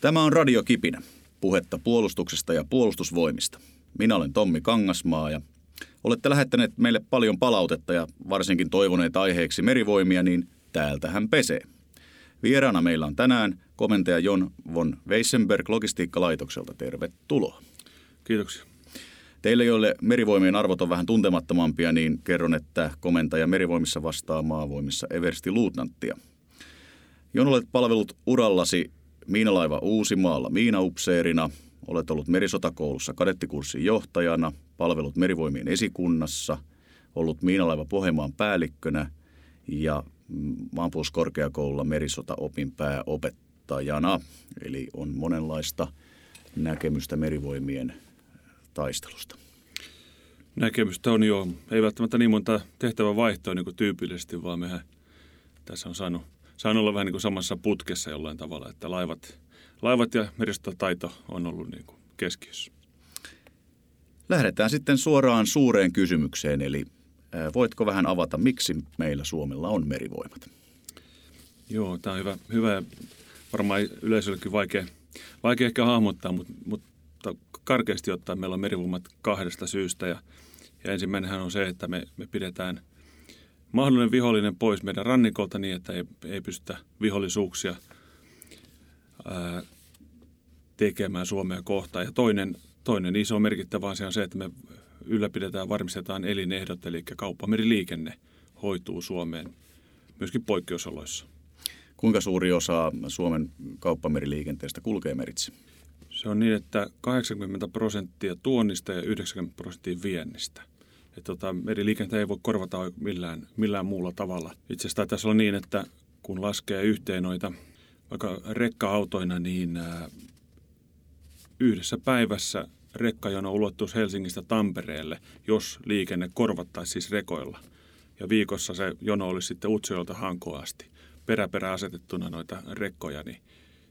Tämä on Radio Kipinä, puhetta puolustuksesta ja puolustusvoimista. Minä olen Tommi Kangasmaa ja olette lähettäneet meille paljon palautetta ja varsinkin toivoneet aiheeksi merivoimia, niin täältähän pesee. Vieraana meillä on tänään komentaja Jon von Weissenberg logistiikkalaitokselta. Tervetuloa. Kiitoksia. Teille, joille merivoimien arvot on vähän tuntemattomampia, niin kerron, että komentaja merivoimissa vastaa maavoimissa Eversti Luutnanttia. Jon olet palvelut urallasi miinalaiva Uusimaalla miinaupseerina, olet ollut merisotakoulussa kadettikurssin johtajana, palvelut merivoimien esikunnassa, ollut miinalaiva Pohjanmaan päällikkönä ja maanpuolustuskorkeakoululla merisotaopin pääopettajana. Eli on monenlaista näkemystä merivoimien taistelusta. Näkemystä on jo, ei välttämättä niin monta tehtävän vaihtoa niin kuin tyypillisesti, vaan mehän tässä on saanut, saanut olla vähän niin kuin samassa putkessa jollain tavalla, että laivat, laivat ja taito on ollut niin kuin keskiössä. Lähdetään sitten suoraan suureen kysymykseen, eli voitko vähän avata, miksi meillä Suomella on merivoimat? Joo, tämä on hyvä, hyvä varmaan yleisöllekin vaikea, vaikea ehkä hahmottaa, mutta, mutta karkeasti ottaen meillä on merivoimat kahdesta syystä. Ja, ja ensimmäinenhän on se, että me, me pidetään mahdollinen vihollinen pois meidän rannikolta niin, että ei, ei pystytä vihollisuuksia ää, tekemään Suomea kohtaan. Ja toinen, toinen iso merkittävä asia on se, että me ylläpidetään ja varmistetaan elinehdot, eli kauppameriliikenne hoituu Suomeen myöskin poikkeusoloissa. Kuinka suuri osa Suomen kauppameriliikenteestä kulkee meritse? Se on niin, että 80 prosenttia tuonnista ja 90 prosenttia viennistä. Et tota, meriliikennettä ei voi korvata millään, millään muulla tavalla. Itse asiassa tässä on niin, että kun laskee yhteen noita vaikka rekka-autoina, niin ää, yhdessä päivässä rekkajono ulottuisi Helsingistä Tampereelle, jos liikenne korvattaisiin siis rekoilla. Ja viikossa se jono olisi sitten Utsjoelta Hankoa asti. Peräperä asetettuna noita rekkoja, niin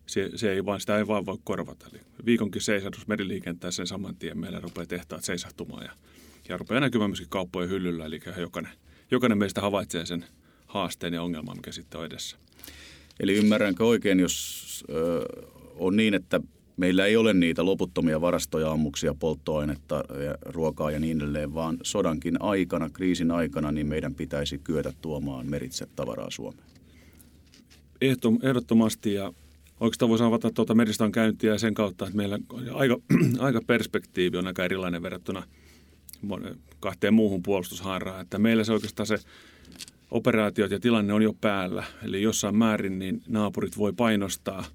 se, se ei vaan, sitä ei vaan voi korvata. Eli viikonkin seisahdus meriliikenteessä sen saman tien meillä rupeaa tehtaat seisahtumaan ja, ja rupeaa näkymään myöskin kauppojen hyllyllä. Eli jokainen, jokainen meistä havaitsee sen haasteen ja ongelman, mikä sitten on edessä. Eli ymmärränkö oikein, jos ö, on niin, että meillä ei ole niitä loputtomia varastoja, ammuksia, polttoainetta, ja ruokaa ja niin edelleen, vaan sodankin aikana, kriisin aikana, niin meidän pitäisi kyetä tuomaan meritse tavaraa Suomeen. Ehdottomasti ja oikeastaan voisi avata tuota meriston käyntiä sen kautta, että meillä aika, aika perspektiivi on aika erilainen verrattuna kahteen muuhun puolustushaaraan. Että meillä se oikeastaan se operaatiot ja tilanne on jo päällä. Eli jossain määrin niin naapurit voi painostaa –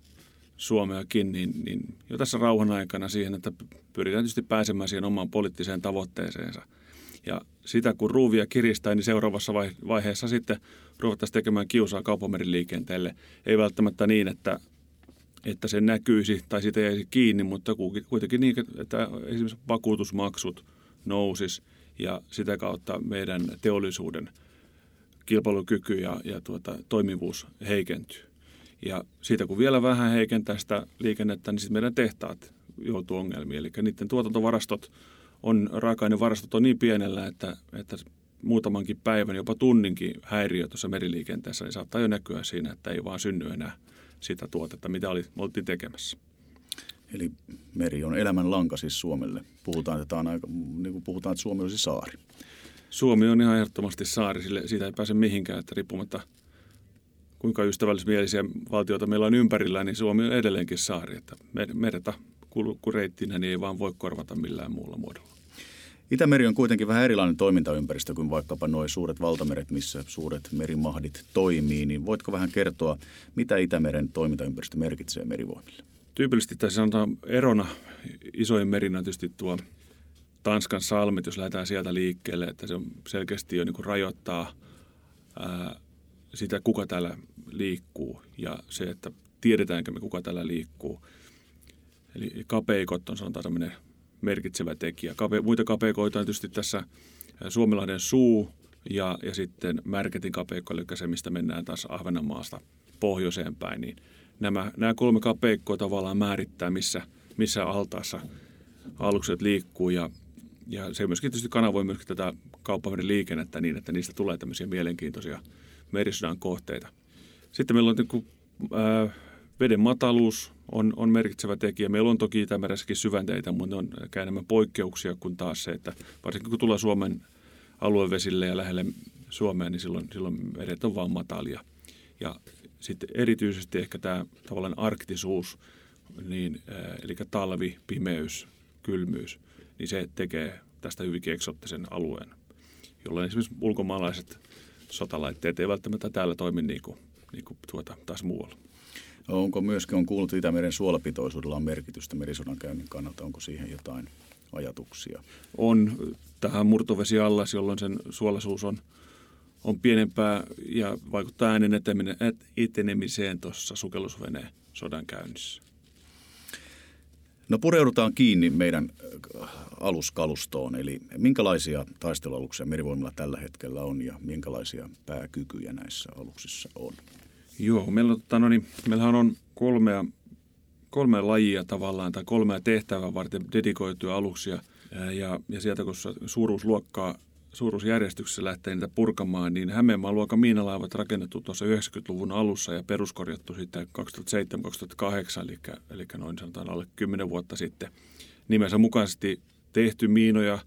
Suomeakin, niin, niin jo tässä rauhan aikana siihen, että pyritään tietysti pääsemään siihen omaan poliittiseen tavoitteeseensa. Ja sitä kun ruuvia kiristää, niin seuraavassa vaiheessa sitten ruvettaisiin tekemään kiusaa kauppameriliikenteelle. Ei välttämättä niin, että, että se näkyisi tai siitä jäisi kiinni, mutta kuitenkin niin, että esimerkiksi vakuutusmaksut nousis ja sitä kautta meidän teollisuuden kilpailukyky ja, ja tuota, toimivuus heikentyy. Ja siitä kun vielä vähän heikentää sitä liikennettä, niin sitten meidän tehtaat joutuu ongelmiin. Eli niiden tuotantovarastot on, raaka-ainevarastot on niin pienellä, että, että muutamankin päivän, jopa tunninkin häiriö tuossa meriliikenteessä, niin saattaa jo näkyä siinä, että ei vaan synny enää sitä tuotetta, mitä oli, oltiin tekemässä. Eli meri on elämän lanka siis Suomelle. Puhutaan, että, on aika, niin kuin puhutaan, että Suomi olisi saari. Suomi on ihan ehdottomasti saari, sille siitä ei pääse mihinkään, että riippumatta – kuinka ystävällismielisiä valtioita meillä on ympärillä, niin Suomi on edelleenkin saari. Että merta kulkureittinä niin ei vaan voi korvata millään muulla muodolla. Itämeri on kuitenkin vähän erilainen toimintaympäristö kuin vaikkapa nuo suuret valtameret, missä suuret merimahdit toimii. Niin voitko vähän kertoa, mitä Itämeren toimintaympäristö merkitsee merivoimille? Tyypillisesti tässä sanotaan erona isoin merinä tietysti tuo Tanskan salmet, jos lähdetään sieltä liikkeelle, että se on selkeästi jo niin kuin rajoittaa ää, sitä, kuka täällä liikkuu ja se, että tiedetäänkö me, kuka täällä liikkuu. Eli kapeikot on sanotaan tämmöinen merkitsevä tekijä. Kape, muita kapeikoita on tietysti tässä Suomilahden suu ja, ja sitten Märketin kapeikko, eli se, mistä mennään taas Ahvenanmaasta pohjoiseen päin. Niin nämä, nämä kolme kapeikkoa tavallaan määrittää, missä, missä altaassa alukset liikkuu ja, ja se myöskin tietysti kanavoi myöskin tätä kauppaveden liikennettä niin, että niistä tulee tämmöisiä mielenkiintoisia merisodan kohteita. Sitten meillä on niin kuin, ää, veden mataluus on, on merkitsevä tekijä. Meillä on toki Itämeressäkin syvänteitä, mutta ne on enemmän poikkeuksia kuin taas se, että varsinkin kun tulee Suomen aluevesille ja lähelle Suomeen, niin silloin, silloin meret on vaan matalia. Ja sitten erityisesti ehkä tämä tavallaan arktisuus, niin, eli talvi, pimeys, kylmyys, niin se tekee tästä hyvinkin eksottisen alueen, jolloin esimerkiksi ulkomaalaiset sotalaitteet ei välttämättä täällä toimi niin kuin, niin kuin tuota, taas muualla. Onko myöskin, on kuullut Itämeren suolapitoisuudella on merkitystä merisodan käynnin kannalta, onko siihen jotain ajatuksia? On tähän murtovesiallas, jolloin sen suolaisuus on, on pienempää ja vaikuttaa äänen etenemiseen tuossa sukellusveneen sodan käynnissä. No pureudutaan kiinni meidän äh, aluskalustoon, eli minkälaisia taistelualuksia merivoimilla tällä hetkellä on ja minkälaisia pääkykyjä näissä aluksissa on? Joo, meillä on, tota, no niin, meillähän on kolmea, kolmea lajia tavallaan tai kolmea tehtävää varten dedikoituja aluksia ja, ja sieltä kun suuruusluokkaa suuruusjärjestyksessä lähtee niitä purkamaan, niin Hämeenmaan luokan miinalaivat rakennettu tuossa 90-luvun alussa ja peruskorjattu sitten 2007-2008, eli, eli noin sanotaan alle 10 vuotta sitten. Nimensä mukaisesti tehty miinoja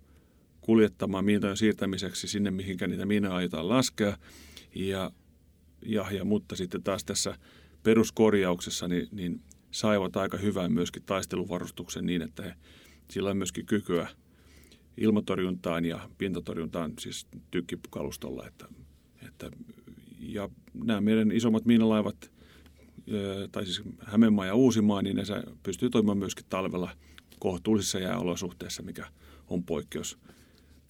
kuljettamaan miinojen siirtämiseksi sinne, mihinkä niitä miinoja aiotaan laskea. Ja, ja, ja, mutta sitten taas tässä peruskorjauksessa niin, niin saivat aika hyvän myöskin taisteluvarustuksen niin, että he, sillä on myöskin kykyä – ilmatorjuntaan ja pintatorjuntaan siis tykkipukalustolla. Että, että, ja nämä meidän isommat miinalaivat, tai siis Hämeenmaa ja Uusimaa, niin ne pystyy toimimaan myöskin talvella kohtuullisissa jääolosuhteissa, mikä on poikkeus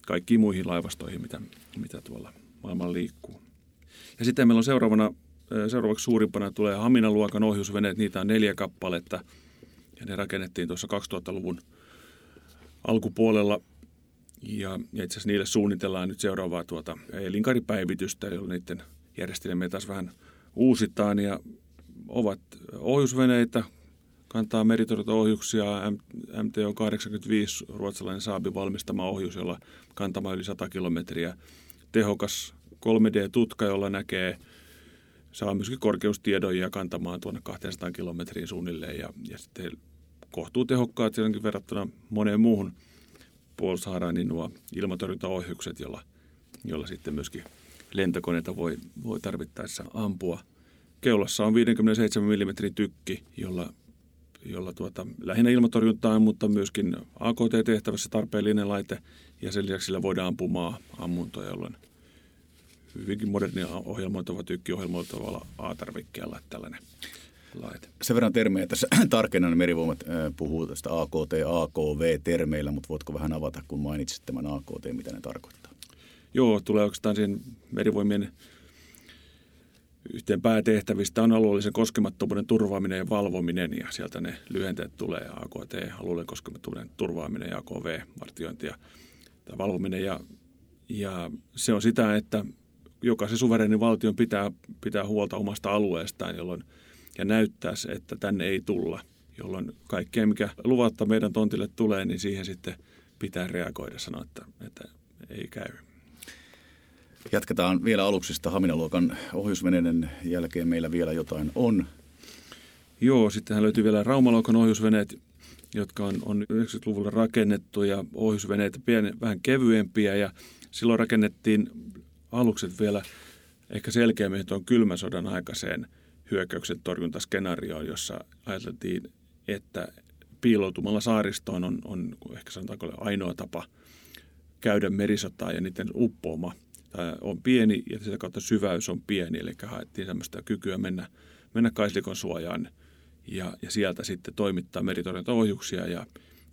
kaikkiin muihin laivastoihin, mitä, mitä tuolla maailmalla liikkuu. Ja sitten meillä on seuraavana, seuraavaksi suurimpana tulee Hamina-luokan ohjusveneet, niitä on neljä kappaletta, ja ne rakennettiin tuossa 2000-luvun alkupuolella ja, ja itse asiassa niille suunnitellaan nyt seuraavaa tuota elinkaripäivitystä, jolloin niiden järjestelmiä taas vähän uusitaan ja ovat ohjusveneitä, kantaa meritorjuntaohjuksia, MTO 85, ruotsalainen Saabi valmistama ohjus, jolla kantama yli 100 kilometriä. Tehokas 3D-tutka, jolla näkee, saa myöskin korkeustiedon ja kantamaan tuonne 200 kilometriin suunnilleen ja, ja sitten kohtuu tehokkaat verrattuna moneen muuhun – puolustushaaraan niin nuo ilmatorjuntaohjukset, jolla, jolla sitten myöskin lentokoneita voi, voi tarvittaessa ampua. Keulassa on 57 mm tykki, jolla, jolla tuota, lähinnä ilmatorjuntaan, mutta myöskin AKT-tehtävässä tarpeellinen laite ja sen lisäksi sillä voidaan ampumaa ammuntoja, jolloin hyvinkin modernia ohjelmoitava tykki ohjelmoitavalla A-tarvikkeella tällainen laite. Sen verran termejä tässä tarkennan merivoimat puhuu tästä AKT, AKV-termeillä, mutta voitko vähän avata, kun mainitsit tämän AKT, mitä ne tarkoittaa? Joo, tulee oikeastaan siihen merivoimien yhteen päätehtävistä on alueellisen koskemattomuuden turvaaminen ja valvominen ja sieltä ne lyhenteet tulee AKT, alueellinen koskemattomuuden turvaaminen ja AKV, vartiointi ja tai valvominen ja, ja se on sitä, että jokaisen suverenin valtion pitää, pitää huolta omasta alueestaan, jolloin – ja näyttäisi, että tänne ei tulla, jolloin kaikkea, mikä luvatta meidän tontille tulee, niin siihen sitten pitää reagoida sanoa, että, että ei käy. Jatketaan vielä aluksista Haminaluokan ohjusveneiden jälkeen meillä vielä jotain on. Joo, sittenhän löytyy vielä Raumaluokan ohjusveneet, jotka on, on 90-luvulla rakennettu ja ohjusveneitä pieni, vähän kevyempiä ja silloin rakennettiin alukset vielä ehkä selkeämmin tuon kylmän sodan aikaiseen – hyökkäyksen torjuntaskenaarioon, jossa ajateltiin, että piiloutumalla saaristoon on, on ehkä sanotaanko ainoa tapa käydä merisotaa ja niiden uppoama. On pieni ja sitä kautta syväys on pieni, eli haettiin sellaista kykyä mennä, mennä kaislikon suojaan ja, ja sieltä sitten toimittaa meritorjuntaohjuksia ja,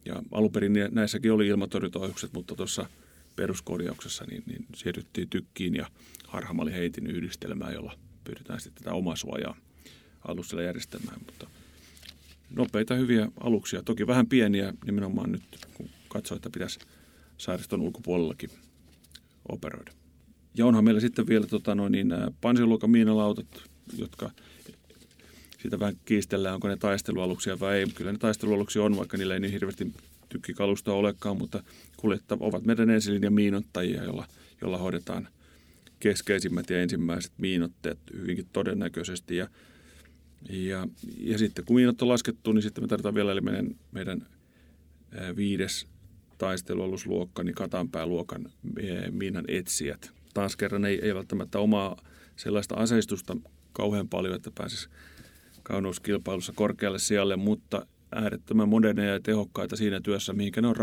ja alun perin näissäkin oli ilmatorjuntaohjukset, mutta tuossa peruskorjauksessa niin, niin siirryttiin tykkiin ja harhamaliheitin yhdistelmään, jolla pyritään sitten tätä omaa suojaa aluksella järjestämään, mutta nopeita hyviä aluksia, toki vähän pieniä nimenomaan nyt, kun katsoo, että pitäisi saariston ulkopuolellakin operoida. Ja onhan meillä sitten vielä tota, niin, pansiluokan miinalautat, jotka siitä vähän kiistellään, onko ne taistelualuksia vai ei. Kyllä ne taistelualuksia on, vaikka niillä ei niin hirveästi tykkikalusta olekaan, mutta kuljettavat ovat meidän ensilinjan miinottajia, jolla, jolla hoidetaan keskeisimmät ja ensimmäiset miinotteet hyvinkin todennäköisesti. Ja Ja, ja sitten kun miinat on laskettu, niin sitten me tarvitaan vielä eli meidän, meidän viides taistelualusluokka, niin Katanpääluokan miinan etsijät. Taas kerran ei, ei välttämättä omaa sellaista aseistusta kauhean paljon, että pääsisi kauneuskilpailussa korkealle sijalle, mutta äärettömän moderneja ja tehokkaita siinä työssä, mihinkä ne on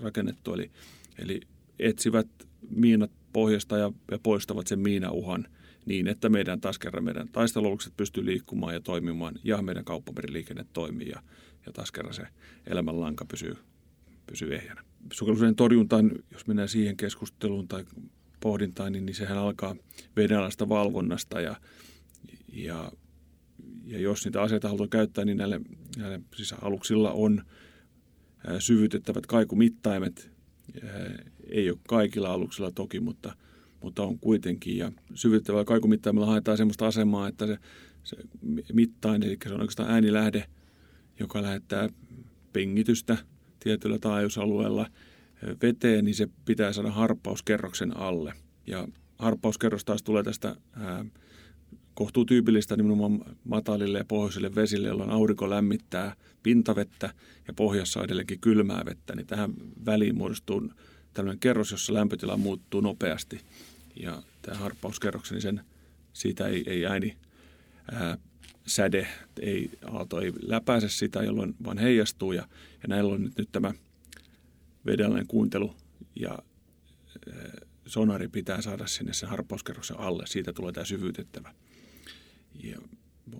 rakennettu. Eli, eli etsivät miinat pohjasta ja, ja poistavat sen miinauhan niin, että meidän taas kerran meidän taistelualukset pystyy liikkumaan ja toimimaan ja meidän kauppameriliikenne toimii ja, ja taas kerran se elämänlanka pysyy, pysyy ehjänä. Sukellusveneen torjuntaan, jos mennään siihen keskusteluun tai pohdintaan, niin, niin sehän alkaa vedenalaista valvonnasta ja, ja, ja jos niitä aseita halutaan käyttää, niin näille, näille siis aluksilla on syvytettävät kaikumittaimet. Ei ole kaikilla aluksilla toki, mutta, mutta on kuitenkin. Ja syvytettävällä kaikumittaimella haetaan sellaista asemaa, että se, se mittain, eli se on oikeastaan äänilähde, joka lähettää pengitystä tietyllä taajuusalueella veteen, niin se pitää saada harppauskerroksen alle. Ja harppauskerros taas tulee tästä ää, kohtuutyypillistä nimenomaan matalille ja pohjoisille vesille, jolloin aurinko lämmittää pintavettä ja pohjassa on edelleenkin kylmää vettä, niin tähän väliin muodostuu tällainen kerros, jossa lämpötila muuttuu nopeasti. Ja tämä harppauskerroksen, niin sen, siitä ei, ei ääni ää, säde, ei, aalto ei läpäise sitä, jolloin vaan heijastuu. Ja, ja näillä on nyt, nyt tämä vedellinen kuuntelu ja ää, sonari pitää saada sinne sen harppauskerroksen alle. Siitä tulee tämä syvyytettävä. Ja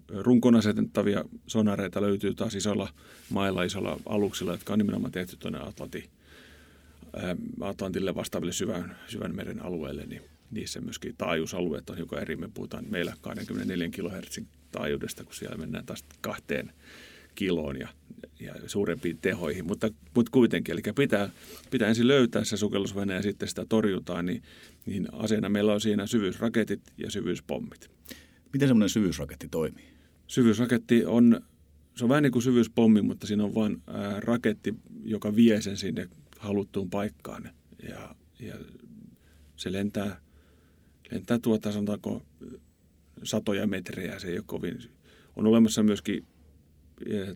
runkon asetettavia sonareita löytyy taas isolla mailla, isolla aluksilla, jotka on nimenomaan tehty tuonne Atlantin, Atlantille vastaaville syvän, syvän meren alueelle, niin niissä myöskin taajuusalueet on hiukan eri. Me puhutaan meillä 24 kHz taajuudesta, kun siellä mennään taas kahteen kiloon ja, ja suurempiin tehoihin, mutta, mutta kuitenkin. Eli pitää, pitää ensin löytää se sukellusvene ja sitten sitä torjutaan, niin, niin aseena meillä on siinä syvyysraketit ja syvyyspommit. Miten semmoinen syvyysraketti toimii? Syvyysraketti on, se on vähän niin kuin syvyyspommi, mutta siinä on vain raketti, joka vie sen sinne haluttuun paikkaan. Ja, ja se lentää, lentää tuota, sanotaanko, satoja metrejä. Se ei ole kovin... On olemassa myöskin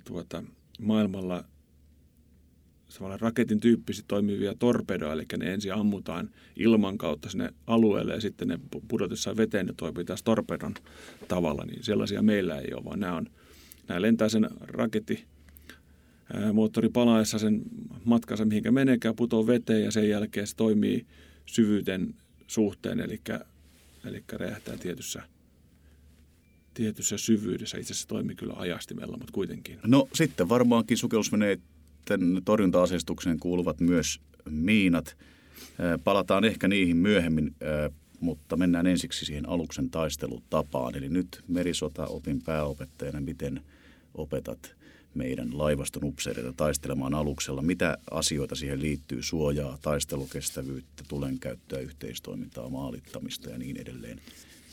tuota, maailmalla tavallaan raketin tyyppisesti toimivia torpedoja, eli ne ensin ammutaan ilman kautta sinne alueelle ja sitten ne pudotessaan veteen ne toimii taas torpedon tavalla, niin sellaisia meillä ei ole, vaan nämä, on, nämä lentää sen raketti moottori palaessa sen matkansa, mihinkä meneekään, putoo veteen ja sen jälkeen se toimii syvyyden suhteen, eli, eli räjähtää tietyssä, tietyssä syvyydessä. Itse asiassa toimii kyllä ajastimella, mutta kuitenkin. No sitten varmaankin sukellusveneet sitten torjunta-aseistukseen kuuluvat myös miinat. Palataan ehkä niihin myöhemmin, mutta mennään ensiksi siihen aluksen taistelutapaan. Eli nyt merisota opin pääopettajana, miten opetat meidän laivaston upseereita taistelemaan aluksella. Mitä asioita siihen liittyy? Suojaa, taistelukestävyyttä, tulenkäyttöä, yhteistoimintaa, maalittamista ja niin edelleen.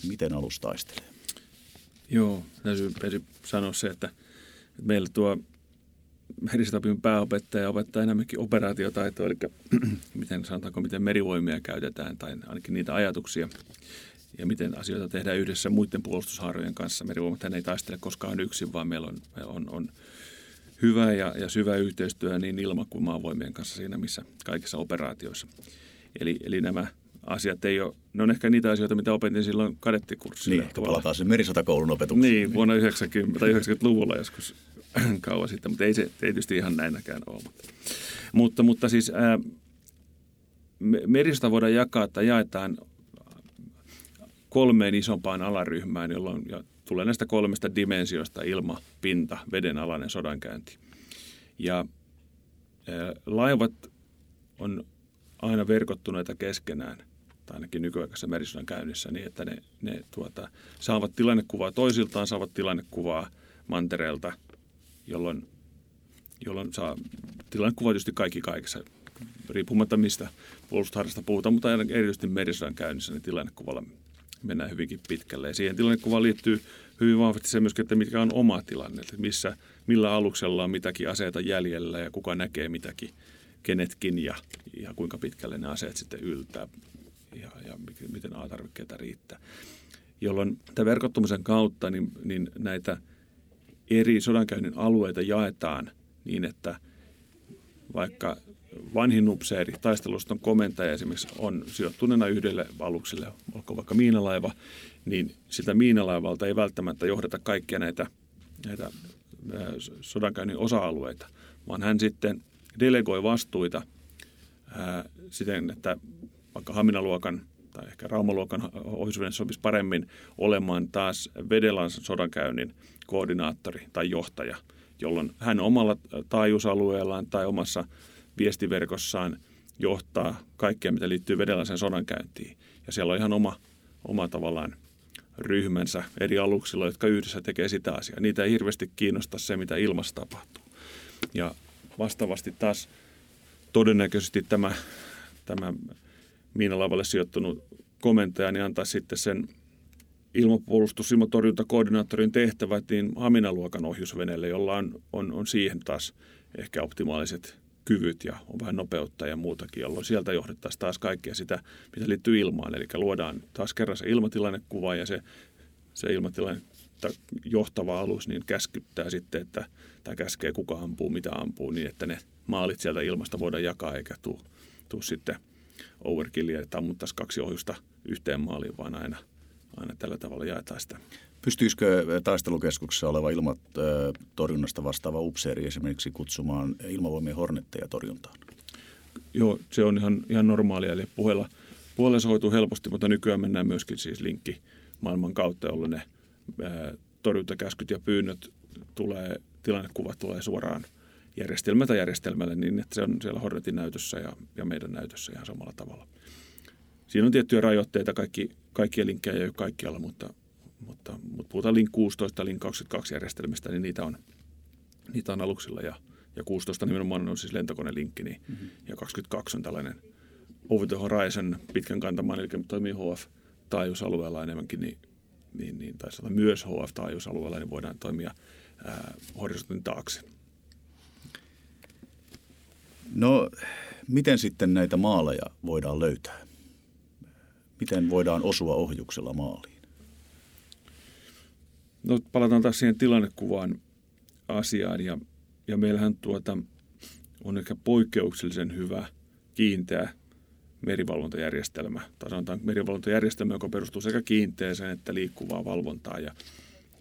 Miten alus taistelee? Joo, täytyy sanoa se, että meillä tuo merisotapin pääopettaja opettaa enemmänkin operaatiotaitoa, eli miten sanotaanko, miten merivoimia käytetään tai ainakin niitä ajatuksia ja miten asioita tehdään yhdessä muiden puolustushaarojen kanssa. Merivoimat ei taistele koskaan yksin, vaan meillä on, on, on hyvä ja, ja syvä yhteistyö niin ilma- kuin maavoimien kanssa siinä, missä kaikissa operaatioissa. Eli, eli nämä asiat ei ole, ne on ehkä niitä asioita, mitä opetin silloin kadettikurssilla. Niin, ehkä palataan sen merisotakoulun opetukseen. Niin, vuonna 90 tai 90-luvulla joskus kauan sitten, mutta ei se tietysti ihan näinäkään ole. Mutta, mutta, mutta siis ää, meristä voidaan jakaa tai jaetaan kolmeen isompaan alaryhmään, jolloin ja tulee näistä kolmesta dimensiosta ilma, pinta, vedenalainen sodankäynti. Ja ää, laivat on aina verkottuneita keskenään, tai ainakin nykyaikaisessa merisodan käynnissä, niin että ne, ne tuota, saavat tilannekuvaa toisiltaan, saavat tilannekuvaa mantereelta – jolloin, jolloin saa tilannekuva tietysti kaikki kaikessa, riippumatta mistä puolustusharrasta puhutaan, mutta erityisesti merisodan käynnissä niin tilannekuvalla mennään hyvinkin pitkälle. Ja siihen tilannekuvaan liittyy hyvin vahvasti se myöskin, että mitkä on oma tilanne, että missä, millä aluksella on mitäkin aseita jäljellä ja kuka näkee mitäkin, kenetkin ja, ja kuinka pitkälle ne aseet sitten yltää ja, ja miten A-tarvikkeita riittää. Jolloin tämän verkottumisen kautta niin, niin näitä – eri sodankäynnin alueita jaetaan niin, että vaikka vanhin upseeri, taisteluston komentaja esimerkiksi on sijoittuneena yhdelle alukselle, olkoon vaikka miinalaiva, niin sitä miinalaivalta ei välttämättä johdeta kaikkia näitä, näitä sodankäynnin osa-alueita, vaan hän sitten delegoi vastuita ää, siten, että vaikka Haminaluokan tai ehkä Raumaluokan ohjusveneen sopisi paremmin olemaan taas Vedelan sodankäynnin koordinaattori tai johtaja, jolloin hän omalla taajuusalueellaan tai omassa viestiverkossaan johtaa kaikkea, mitä liittyy Vedeläisen sodankäyntiin. Ja siellä on ihan oma, oma tavallaan ryhmänsä eri aluksilla, jotka yhdessä tekee sitä asiaa. Niitä ei hirveästi kiinnosta se, mitä ilmassa tapahtuu. Ja vastaavasti taas todennäköisesti tämä, tämä miinalavalle sijoittunut komentaja niin antaa sitten sen ilmapuolustus- ilmatorjuntakoordinaattorin tehtävät niin Haminaluokan ohjusveneelle, jolla on, on, on siihen taas ehkä optimaaliset kyvyt ja on vähän nopeutta ja muutakin, jolloin sieltä johdettaisiin taas kaikkea sitä, mitä liittyy ilmaan. Eli luodaan taas kerran se ilmatilannekuva ja se, se ilmatilanne johtava alus niin käskyttää sitten, että tai käskee kuka ampuu, mitä ampuu, niin että ne maalit sieltä ilmasta voidaan jakaa eikä tule tuu sitten overkillia, että ammuttaisiin kaksi ohjusta yhteen maaliin, vaan aina, aina tällä tavalla jaetaan sitä. Pystyisikö taistelukeskuksessa oleva ilmatorjunnasta vastaava upseeri esimerkiksi kutsumaan ilmavoimien hornetteja torjuntaan? Joo, se on ihan, ihan normaalia. Eli puheella, puheella se hoituu helposti, mutta nykyään mennään myöskin siis linkki maailman kautta, jolloin ne ää, torjuntakäskyt ja pyynnöt tulee, tilannekuvat tulee suoraan järjestelmältä järjestelmälle niin, että se on siellä Hornetin näytössä ja, ja meidän näytössä ihan samalla tavalla. Siinä on tiettyjä rajoitteita, kaikki, kaikkia linkkejä ei ole kaikkialla, mutta, mutta, mutta puhutaan Link 16 Link 22 järjestelmistä, niin niitä on, niitä on aluksilla ja, ja 16 nimenomaan on siis lentokonelinkki niin, mm-hmm. ja 22 on tällainen over the horizon pitkän kantamaan, eli toimii HF-taajuusalueella enemmänkin, niin, niin, niin tai myös HF-taajuusalueella, niin voidaan toimia ää, horisontin taakse. No, miten sitten näitä maaleja voidaan löytää? Miten voidaan osua ohjuksella maaliin? No palataan taas siihen tilannekuvaan asiaan ja, ja meillähän tuota, on ehkä poikkeuksellisen hyvä kiinteä merivalvontajärjestelmä. Tai sanotaan merivalvontajärjestelmä, joka perustuu sekä kiinteeseen että liikkuvaan valvontaan. Ja,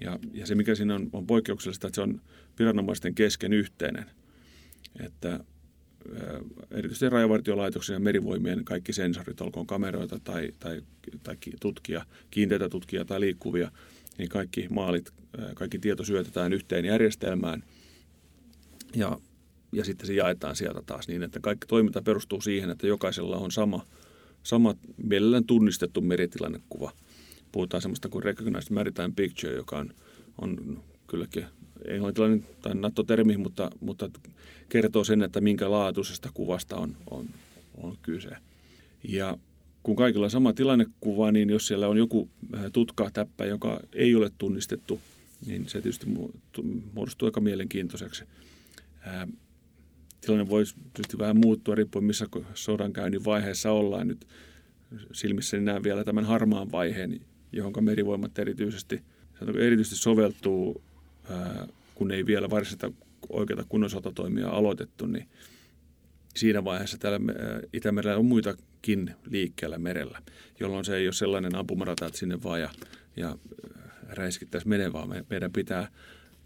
ja, ja se, mikä siinä on, on poikkeuksellista, että se on viranomaisten kesken yhteinen. Että erityisesti rajavartiolaitoksen ja merivoimien kaikki sensorit, olkoon kameroita tai, tai, tai tutkia, kiinteitä tutkia tai liikkuvia, niin kaikki maalit, kaikki tieto syötetään yhteen järjestelmään ja, ja sitten se jaetaan sieltä taas niin, että kaikki toiminta perustuu siihen, että jokaisella on sama, sama mielellään tunnistettu meritilannekuva. Puhutaan semmoista kuin Recognized Maritime Picture, joka on, on kylläkin englantilainen tai NATO-termi, mutta, mutta kertoo sen, että minkä laatuisesta kuvasta on, on, on kyse. Ja kun kaikilla on sama tilannekuva, niin jos siellä on joku tutka täppä, joka ei ole tunnistettu, niin se tietysti muodostuu aika mielenkiintoiseksi. Ää, tilanne voisi tietysti vähän muuttua riippuen, missä sodankäynnin vaiheessa ollaan. Nyt silmissä näen vielä tämän harmaan vaiheen, johon merivoimat erityisesti, erityisesti soveltuu kun ei vielä varsinaista oikeita kunnon sotatoimia aloitettu, niin siinä vaiheessa täällä Itämerellä on muitakin liikkeellä merellä, jolloin se ei ole sellainen ampumarata, että sinne vaan ja, ja räiskittäisi menee, vaan meidän pitää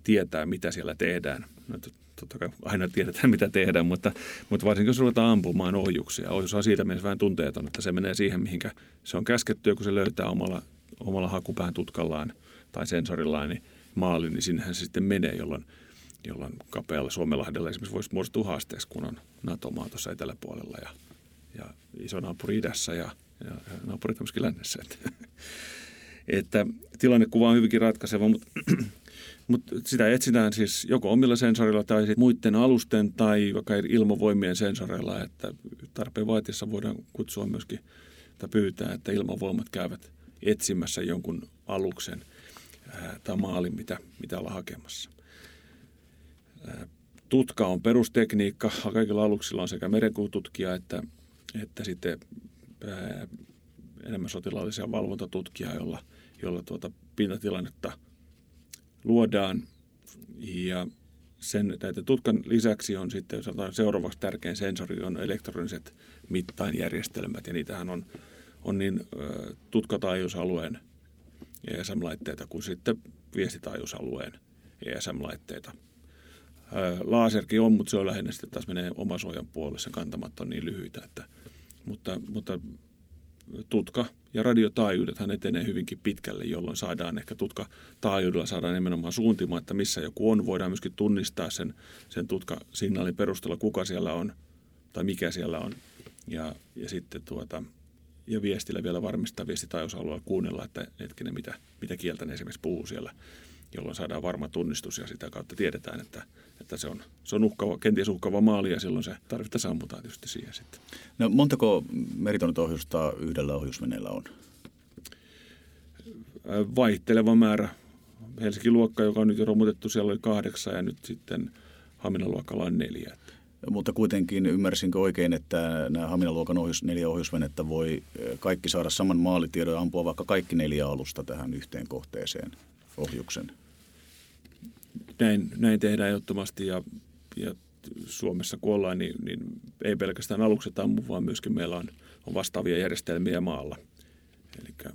tietää, mitä siellä tehdään. No, totta kai aina tiedetään, mitä tehdään, mutta, mutta varsinkin jos ruvetaan ampumaan ohjuksia. Ohjus on siitä mielessä vähän tunteeton, että se menee siihen, mihinkä se on käsketty, kun se löytää omalla, omalla hakupään tutkallaan tai sensorillaan, niin maali, niin sinnehän se sitten menee, jolloin, jolloin kapealla Suomenlahdella esimerkiksi voisi muodostua haasteeksi, kun on NATO-maa tuossa eteläpuolella ja, ja iso naapuri idässä ja, ja, ja naapurit myöskin lännessä. Että, että tilannekuva on hyvinkin ratkaiseva, mutta, mutta sitä etsitään siis joko omilla sensorilla tai muiden alusten tai vaikka ilmavoimien sensoreilla, että tarpeen vaatiessa voidaan kutsua myöskin tai pyytää, että ilmavoimat käyvät etsimässä jonkun aluksen – tämä maali, mitä, mitä ollaan hakemassa. Tutka on perustekniikka. Kaikilla aluksilla on sekä merenkultutkija että, että sitten enemmän sotilaallisia valvontatutkia, jolla, jolla tuota pintatilannetta luodaan. Ja sen, näitä tutkan lisäksi on sitten seuraavaksi tärkein sensori on elektroniset mittainjärjestelmät ja niitähän on, on niin tutkataajuusalueen ESM-laitteita kuin sitten viestitaajuusalueen ESM-laitteita. Laaserkin on, mutta se on lähinnä sitten taas menee omasuojan puolelle, se kantamat on niin lyhyitä, että, mutta, mutta tutka ja radiotaajuudethan etenee hyvinkin pitkälle, jolloin saadaan ehkä tutkataajuudella saadaan nimenomaan suuntimaan, että missä joku on. Voidaan myöskin tunnistaa sen, sen tutkasignaalin perusteella, kuka siellä on tai mikä siellä on. Ja, ja sitten tuota, ja viestillä vielä varmistaa viestitaajuusalueella kuunnella, että hetkinen, mitä, mitä kieltä ne esimerkiksi puhuu siellä, jolloin saadaan varma tunnistus ja sitä kautta tiedetään, että, että se on, se on uhkava, kenties uhkava maali ja silloin se tarvittaessa ammutaan tietysti siihen sitten. No montako meritonitohjusta yhdellä ohjusveneellä on? Vaihteleva määrä. Helsingin luokka, joka on nyt jo romutettu, siellä oli kahdeksan ja nyt sitten Haminan luokalla on neljä. Mutta kuitenkin ymmärsinkö oikein, että nämä Haminaluokan ohjus, neljä ohjusvenettä voi kaikki saada saman maalitiedon ja ampua vaikka kaikki neljä alusta tähän yhteen kohteeseen ohjuksen? Näin, näin tehdään ehdottomasti ja, ja Suomessa kun ollaan, niin, niin ei pelkästään alukset ammu, vaan myöskin meillä on, on vastaavia järjestelmiä maalla. Eli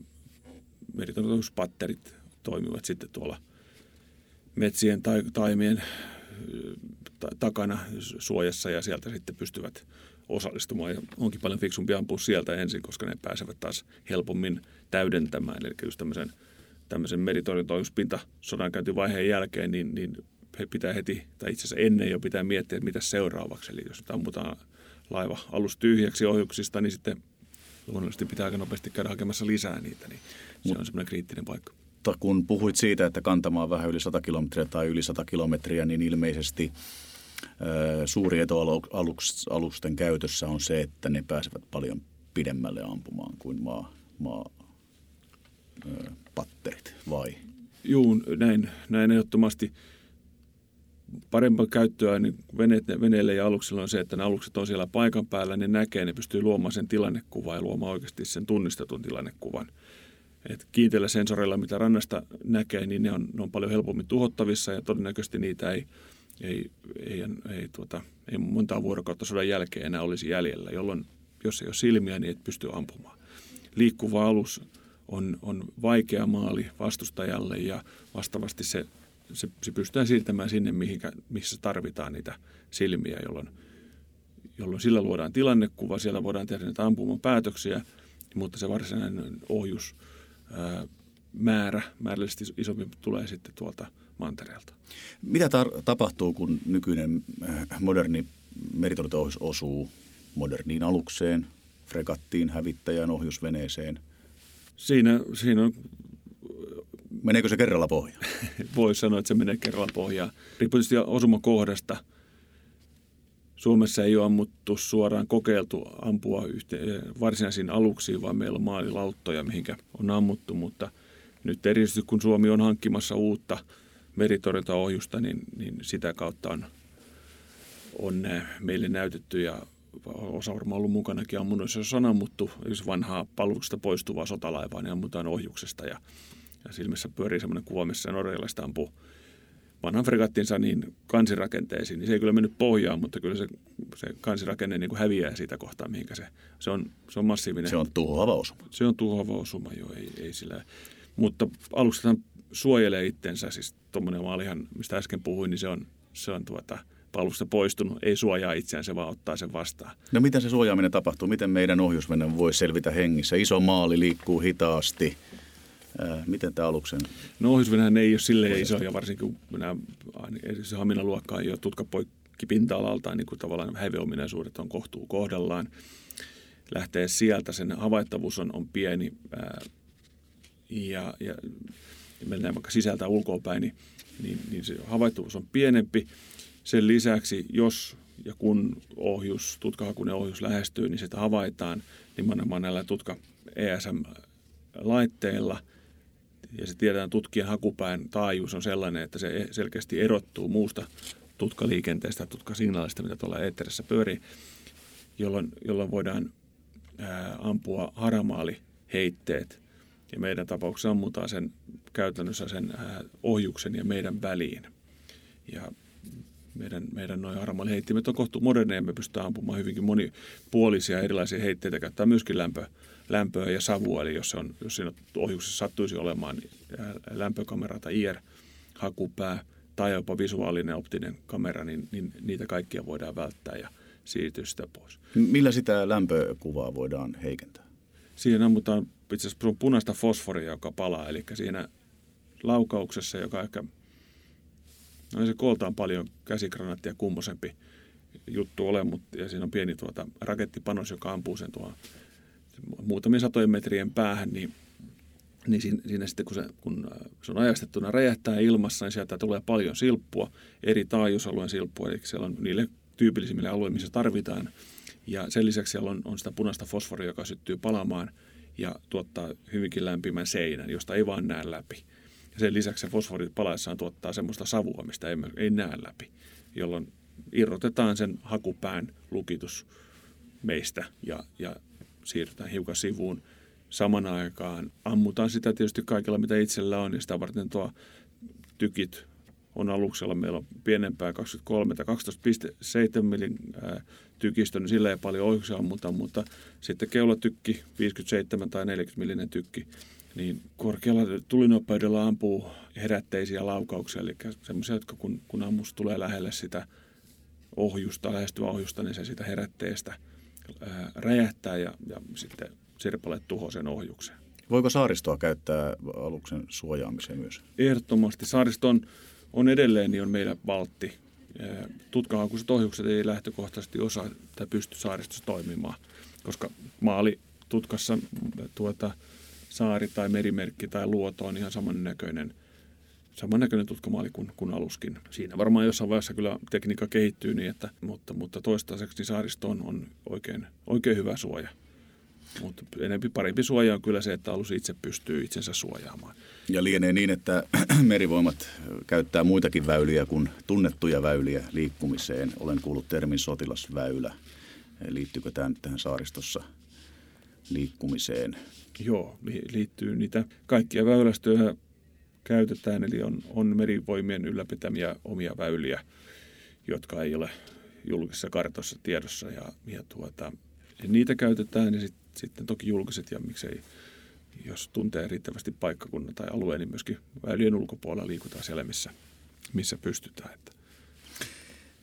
meritorjuntaspatterit toimivat sitten tuolla metsien tai taimien takana suojassa ja sieltä sitten pystyvät osallistumaan. Ja onkin paljon fiksumpi ampua sieltä ensin, koska ne pääsevät taas helpommin täydentämään. Eli just tämmöisen, tämmöisen meritorjuntoimuspinta sodankäyntivaiheen jälkeen, niin, niin he pitää heti, tai itse asiassa ennen jo pitää miettiä, että mitä seuraavaksi. Eli jos ammutaan laiva alus tyhjäksi ohjuksista, niin sitten luonnollisesti pitää aika nopeasti käydä hakemassa lisää niitä, niin se on semmoinen kriittinen paikka. Mutta kun puhuit siitä, että kantamaan vähän yli 100 kilometriä tai yli 100 kilometriä, niin ilmeisesti suuri etu alusten käytössä on se, että ne pääsevät paljon pidemmälle ampumaan kuin maa, maa patterit, vai? Juu, näin, näin ehdottomasti. Parempaa käyttöä niin veneet, veneille ja aluksilla on se, että ne alukset on siellä paikan päällä, ne näkee, ne pystyy luomaan sen tilannekuvan ja luomaan oikeasti sen tunnistetun tilannekuvan – et kiinteillä sensoreilla, mitä rannasta näkee, niin ne on, ne on paljon helpommin tuhottavissa ja todennäköisesti niitä ei, ei, ei, ei, tuota, ei montaa vuorokautta sodan jälkeen enää olisi jäljellä, jolloin jos ei ole silmiä, niin et pysty ampumaan. Liikkuva alus on, on vaikea maali vastustajalle ja vastaavasti se, se, se pystytään siirtämään sinne, mihinkä, missä tarvitaan niitä silmiä, jolloin, jolloin sillä luodaan tilannekuva, siellä voidaan tehdä niitä ampuman päätöksiä, mutta se varsinainen ohjus – määrä, määrällisesti isompi tulee sitten tuolta mantereelta. Mitä tar- tapahtuu, kun nykyinen moderni meritorjuntaohjus osuu moderniin alukseen, fregattiin, hävittäjään, ohjusveneeseen? Siinä, siinä on... Meneekö se kerralla pohjaan? Voisi sanoa, että se menee kerralla pohjaan. Riippuu tietysti osumakohdasta – Suomessa ei ole ammuttu suoraan kokeiltu ampua yhteen, varsinaisiin aluksiin, vaan meillä on maalilauttoja, mihinkä on ammuttu, mutta nyt erityisesti kun Suomi on hankkimassa uutta meritorjuntaohjusta, niin, niin sitä kautta on, on meille näytetty ja osa varmaan ollut mukanakin ammunnoissa, jos on ammuttu, jos vanhaa palveluksesta poistuvaa sotalaivaa, niin ammutaan ohjuksesta ja, ja silmissä pyörii semmoinen kuva, missä norjalaista ampuu vanhan fregattinsa niin kansirakenteisiin, niin se ei kyllä mennyt pohjaan, mutta kyllä se, se kansirakenne niin kuin häviää siitä kohtaa, mihinkä se, se on, se on massiivinen. Se on tuhoava osuma. Se on tuhoava osuma, joo, ei, ei sillä. Mutta aluksethan suojelee itsensä, siis tuommoinen maalihan, mistä äsken puhuin, niin se on, se on tuota, palusta poistunut, ei suojaa itseään, se vaan ottaa sen vastaan. No miten se suojaaminen tapahtuu? Miten meidän ohjusvene voi selvitä hengissä? Iso maali liikkuu hitaasti miten tämä aluksen? No ohjusvenähän ei ole silleen iso ja varsinkin kun nämä, se Haminan luokka ei ole tutkapoikki pinta-alaltaan, niin kuin tavallaan häiviominaisuudet on kohtuu kohdallaan. Lähtee sieltä, sen havaittavuus on, on pieni ää, ja, ja mennään vaikka sisältä ulkoapäin, niin, niin, niin se havaittavuus on pienempi. Sen lisäksi, jos ja kun ohjus, tutkahakunen ohjus lähestyy, niin sitä havaitaan nimenomaan näillä tutka ESM-laitteilla – ja se tiedetään tutkijan hakupään taajuus on sellainen, että se selkeästi erottuu muusta tutkaliikenteestä tutkasignaalista, mitä tuolla eetterissä pyörii, jolloin, jolloin voidaan ää, ampua haramaaliheitteet. Ja meidän tapauksessa ammutaan sen käytännössä sen ää, ohjuksen ja meidän väliin. ja meidän, meidän noin harmaaliheittimet on kohtu moderneja, me pystytään ampumaan hyvinkin monipuolisia erilaisia heitteitä, käyttää myöskin lämpö, lämpöä ja savua, eli jos, se on, jos siinä ohjuksessa sattuisi olemaan niin lämpökamera tai IR-hakupää tai jopa visuaalinen optinen kamera, niin, niin niitä kaikkia voidaan välttää ja siirtyä sitä pois. Millä sitä lämpökuvaa voidaan heikentää? Siihen ammutaan itse asiassa punaista fosforia, joka palaa, eli siinä laukauksessa, joka ehkä No se kooltaan paljon käsikranaattia kummosempi juttu ole, mutta ja siinä on pieni tuota rakettipanos, joka ampuu sen tuohon muutamien satojen metrien päähän, niin, niin siinä, siinä sitten kun se, kun se on ajastettuna räjähtää ilmassa, niin sieltä tulee paljon silppua, eri taajuusalueen silppua, eli siellä on niille tyypillisimmille alueille, missä tarvitaan. Ja sen lisäksi siellä on, on sitä punaista fosforia, joka syttyy palamaan ja tuottaa hyvinkin lämpimän seinän, josta ei vaan näe läpi. Sen lisäksi se fosfori palaessaan tuottaa semmoista savua, mistä ei, ei näe läpi, jolloin irrotetaan sen hakupään lukitus meistä ja, ja siirrytään hiukan sivuun. Saman aikaan ammutaan sitä tietysti kaikilla, mitä itsellä on, ja sitä varten tuo tykit on aluksella. Meillä on pienempää 23 tai 12,7 millin tykistö, niin sillä ei paljon ohjuksia ammuta, mutta sitten keulatykki, 57 tai 40 millinen tykki, niin korkealla tulinopeudella ampuu herätteisiä laukauksia, eli semmoisia, jotka kun, kun ammus tulee lähelle sitä ohjusta, lähestyvä ohjusta, niin se sitä herätteestä ää, räjähtää ja, ja sitten sirpaleet tuhoaa sen ohjuksen. Voiko saaristoa käyttää aluksen suojaamiseen myös? Ehdottomasti. Saaristo on, on edelleen niin on meillä valtti. Tutkahaukuiset ohjukset ei lähtökohtaisesti osaa tai pysty saaristossa toimimaan, koska maali tutkassa tuota, saari tai merimerkki tai luoto on ihan samannäköinen, samannäköinen tutkamaali kuin, kuin aluskin. Siinä varmaan jossain vaiheessa kyllä tekniikka kehittyy niin, että, mutta, mutta toistaiseksi niin saaristo on, on oikein, oikein hyvä suoja. Mutta enempi parempi suoja on kyllä se, että alus itse pystyy itsensä suojaamaan. Ja lienee niin, että merivoimat käyttää muitakin väyliä kuin tunnettuja väyliä liikkumiseen. Olen kuullut termin sotilasväylä. Liittyykö tämä nyt tähän saaristossa liikkumiseen? Joo, liittyy niitä kaikkia väylästöjä käytetään, eli on, on merivoimien ylläpitämiä omia väyliä, jotka ei ole julkisessa kartossa tiedossa ja, ja tuota, niitä käytetään ja sit, sitten toki julkiset ja miksei, jos tuntee riittävästi paikkakunnan tai alueen, niin myöskin väylien ulkopuolella liikutaan siellä, missä, missä pystytään. Että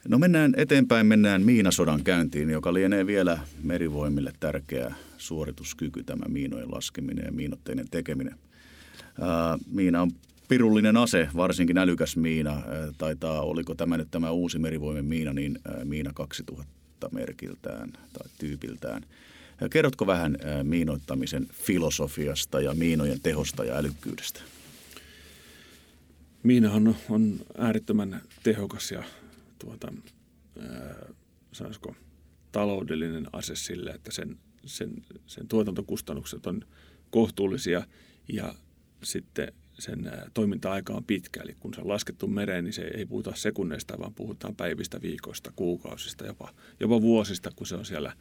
No mennään eteenpäin, mennään miinasodan käyntiin, joka lienee vielä merivoimille tärkeä suorituskyky, tämä miinojen laskeminen ja miinotteinen tekeminen. Ää, miina on pirullinen ase, varsinkin älykäs miina. Ää, taitaa, oliko tämä nyt tämä uusi merivoimen miina, niin ää, miina 2000 merkiltään tai tyypiltään. Ää, kerrotko vähän ää, miinoittamisen filosofiasta ja miinojen tehosta ja älykkyydestä? Miinahan on, on äärettömän tehokas ja tuota, ää, taloudellinen ase sille, että sen, sen, sen tuotantokustannukset on kohtuullisia ja sitten sen toiminta-aika on pitkä. Eli kun se on laskettu mereen, niin se ei puhuta sekunneista, vaan puhutaan päivistä, viikoista, kuukausista, jopa, jopa vuosista, kun se on siellä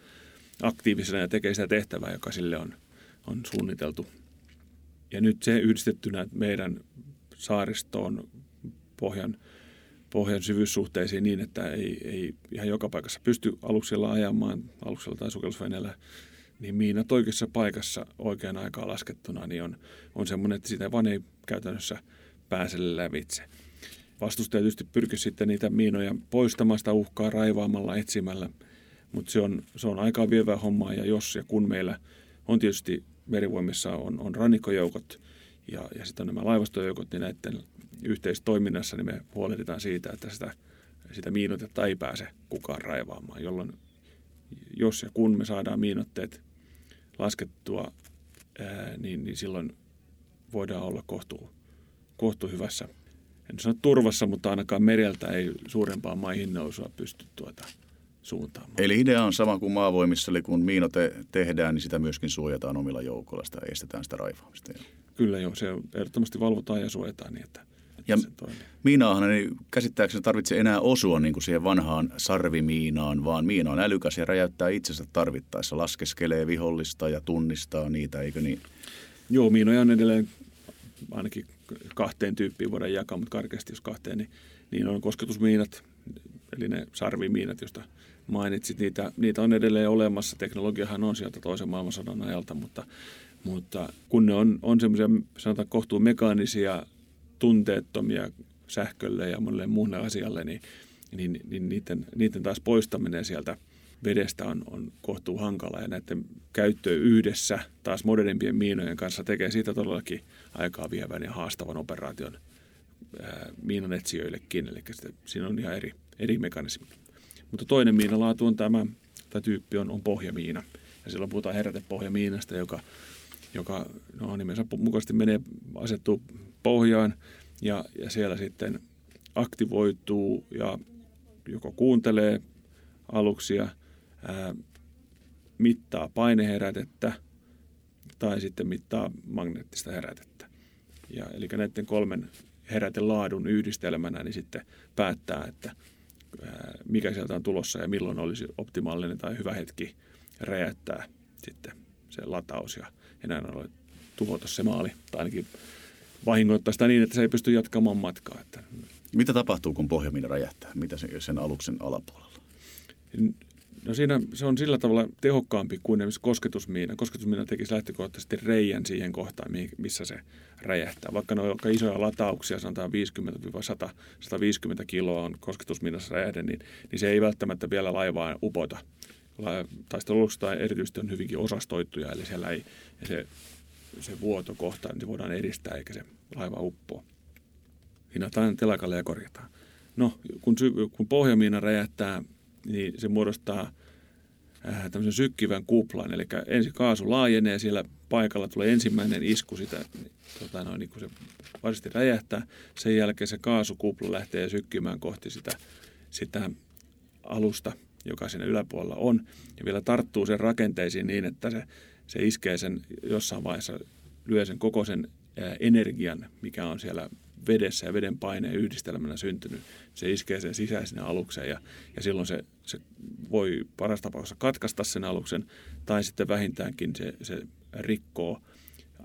aktiivisena ja tekee sitä tehtävää, joka sille on, on suunniteltu. Ja nyt se yhdistettynä meidän saaristoon pohjan pohjan syvyyssuhteisiin niin, että ei, ei ihan joka paikassa pysty aluksella ajamaan, aluksella tai sukellusveneellä, niin miinat oikeassa paikassa oikeaan aikaan laskettuna niin on, on semmoinen, että sitä vaan ei käytännössä pääse lävitse. Vastustaja tietysti pyrkii sitten niitä miinoja poistamaan sitä uhkaa raivaamalla, etsimällä, mutta se on, se on aikaa vievää hommaa ja jos ja kun meillä on tietysti merivoimissa on, on rannikkojoukot ja, ja sitten nämä laivastojoukot, niin näiden yhteistoiminnassa niin me huolehditaan siitä, että sitä, sitä miinotetta ei pääse kukaan raivaamaan, jolloin jos ja kun me saadaan miinotteet laskettua, ää, niin, niin silloin voidaan olla kohtu, kohtu hyvässä, en sano turvassa, mutta ainakaan mereltä ei suurempaa maihin nousua pysty tuota suuntaamaan. Eli idea on sama kuin maavoimissa, eli kun miinote tehdään, niin sitä myöskin suojataan omilla joukoilla, sitä estetään sitä raivaamista. Kyllä joo, se ehdottomasti valvotaan ja suojataan niin, että ja miinaahan ei käsittääkseni tarvitse enää osua niin kuin siihen vanhaan sarvimiinaan, vaan miina on älykäs ja räjäyttää itsensä tarvittaessa, laskeskelee vihollista ja tunnistaa niitä, eikö niin? Joo, miinoja on edelleen ainakin kahteen tyyppiin voidaan jakaa, mutta karkeasti jos kahteen, niin niin on kosketusmiinat, eli ne sarvimiinat, joista mainitsit, niitä, niitä on edelleen olemassa. Teknologiahan on sieltä toisen maailmansodan ajalta, mutta, mutta kun ne on, on semmoisia, sanotaan kohtuu mekaanisia, tunteettomia sähkölle ja monelle muulle asialle, niin, niin, niin niiden, niiden taas poistaminen sieltä vedestä on, on kohtuu hankala ja näiden käyttö yhdessä taas modernimpien miinojen kanssa tekee siitä todellakin aikaa vievän ja haastavan operaation ää, miinanetsijöillekin. Eli sitä, siinä on ihan eri, eri mekanismi. Mutta toinen miinalaatu on tämä, tämä tyyppi on, on pohjamiina. Ja silloin puhutaan herätepohjamiinasta, joka, joka no, nimensä mukaisesti menee, asettuu pohjaan ja, ja siellä sitten aktivoituu ja joko kuuntelee aluksia, ää, mittaa paineherätettä tai sitten mittaa magneettista herätettä. Ja, eli näiden kolmen herätelaadun yhdistelmänä niin sitten päättää, että mikä sieltä on tulossa ja milloin olisi optimaalinen tai hyvä hetki räjäyttää sitten se lataus ja enää ole tuhota se maali tai ainakin vahingoittaa sitä niin, että se ei pysty jatkamaan matkaa. Että Mitä tapahtuu, kun pohjamiina räjähtää? Mitä sen, sen aluksen alapuolella? No siinä se on sillä tavalla tehokkaampi kuin esimerkiksi kosketusmiina. Kosketusmiina tekisi lähtökohtaisesti reijän siihen kohtaan, missä se räjähtää. Vaikka ne on isoja latauksia, sanotaan 50-150 kiloa on kosketusmiinassa räjähde, niin, niin se ei välttämättä vielä laivaa upota. Taistelusta erityisesti on hyvinkin osastoittuja, eli siellä ei se, se vuoto kohta, niin voidaan edistää eikä se laiva uppoa. Hinnataan telakalle ja korjataan. No, kun, kun pohjamiina räjähtää niin se muodostaa äh, tämmöisen sykkivän kuplan. Eli ensin kaasu laajenee, siellä paikalla tulee ensimmäinen isku sitä, tota noin, niin kun se varsinaisesti räjähtää. Sen jälkeen se kaasukupla lähtee sykkimään kohti sitä, sitä alusta, joka siinä yläpuolella on. Ja vielä tarttuu sen rakenteisiin niin, että se, se iskee sen jossain vaiheessa, lyö sen koko sen energian, mikä on siellä vedessä ja veden paineen yhdistelmänä syntynyt. Se iskee sen sisäisenä alukseen ja, ja silloin se, se voi paras tapauksessa katkaista sen aluksen tai sitten vähintäänkin se, se rikkoo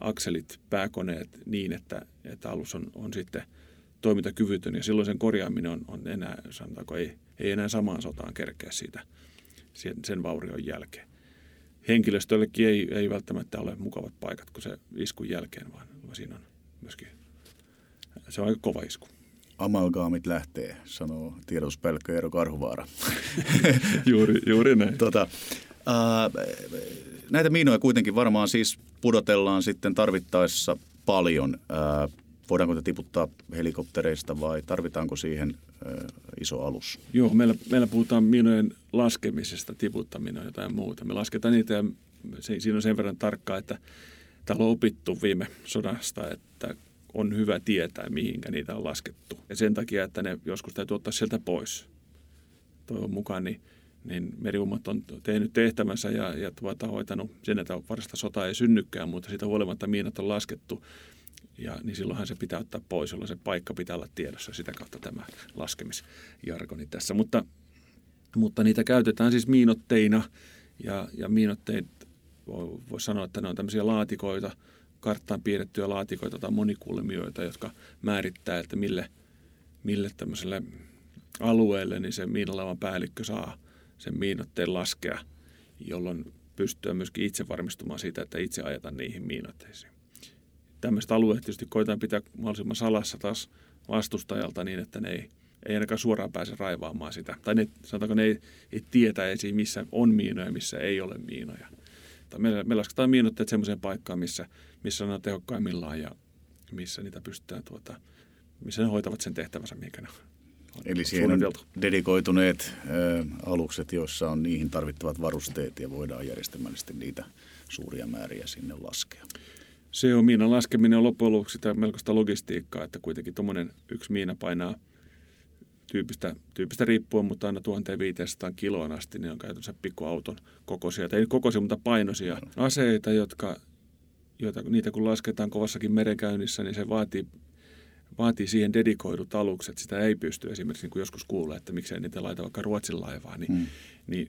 akselit, pääkoneet niin, että, että alus on, on sitten toimintakyvytön ja silloin sen korjaaminen on, on enää, sanotaanko, ei, ei enää samaan sotaan kerkeä siitä sen, sen vaurion jälkeen. Henkilöstöllekin ei, ei välttämättä ole mukavat paikat kuin se iskun jälkeen, vaan siinä on myöskin se on aika kova isku. Amalgaamit lähtee, sanoo tiedotuspelkkö Eero Karhuvaara. juuri, juuri näin. Tota, ää, näitä miinoja kuitenkin varmaan siis pudotellaan sitten tarvittaessa paljon. Ää, voidaanko te tiputtaa helikoptereista vai tarvitaanko siihen iso alus? Joo, meillä, meillä puhutaan miinojen laskemisesta, tiputtaminen on jotain muuta. Me lasketaan niitä ja se, siinä on sen verran tarkkaa, että täällä on opittu viime sodasta, että on hyvä tietää, mihinkä niitä on laskettu. Ja sen takia, että ne joskus täytyy ottaa sieltä pois. Toivon mukaan niin, niin meriummat on tehnyt tehtävänsä ja, ja tuota, hoitanut sen, että varasta sota ei synnykään, mutta siitä huolimatta miinat on laskettu. Ja, niin silloinhan se pitää ottaa pois, jolloin se paikka pitää olla tiedossa. Sitä kautta tämä laskemisjargoni tässä. Mutta, mutta niitä käytetään siis miinotteina ja, ja miinotteet voi, voi sanoa, että ne on tämmöisiä laatikoita – karttaan piirrettyjä laatikoita tai monikulmioita, jotka määrittää, että mille, mille tämmöiselle alueelle niin se miinalaivan päällikkö saa sen miinotteen laskea, jolloin pystyy myöskin itse varmistumaan siitä, että itse ajetaan niihin miinotteisiin. Tämmöistä alueet tietysti koetaan pitää mahdollisimman salassa taas vastustajalta niin, että ne ei, ei ainakaan suoraan pääse raivaamaan sitä. Tai ne, sanotaanko ne ei, ei tietä esiin, missä on miinoja, missä ei ole miinoja. Me, me lasketaan miinotteet sellaiseen paikkaan, missä, missä ne on tehokkaimmillaan ja missä niitä pystytään, tuota, missä ne hoitavat sen tehtävänsä, mikä ne on Eli siihen on dedikoituneet ö, alukset, joissa on niihin tarvittavat varusteet ja voidaan järjestelmällisesti niitä suuria määriä sinne laskea. Se on miinan laskeminen on loppujen lopuksi sitä melkoista logistiikkaa, että kuitenkin tuommoinen yksi miina painaa – tyypistä, tyypistä riippuen, mutta aina 1500 kiloon asti, niin on käytännössä pikkuauton kokoisia, tai ei kokoisia, mutta painoisia aseita, jotka, joita, niitä kun lasketaan kovassakin merenkäynnissä, niin se vaatii, vaatii siihen dedikoidut alukset. Sitä ei pysty esimerkiksi, niin kuin joskus kuulee, että miksei niitä laita vaikka Ruotsin laivaa, niin, hmm. niin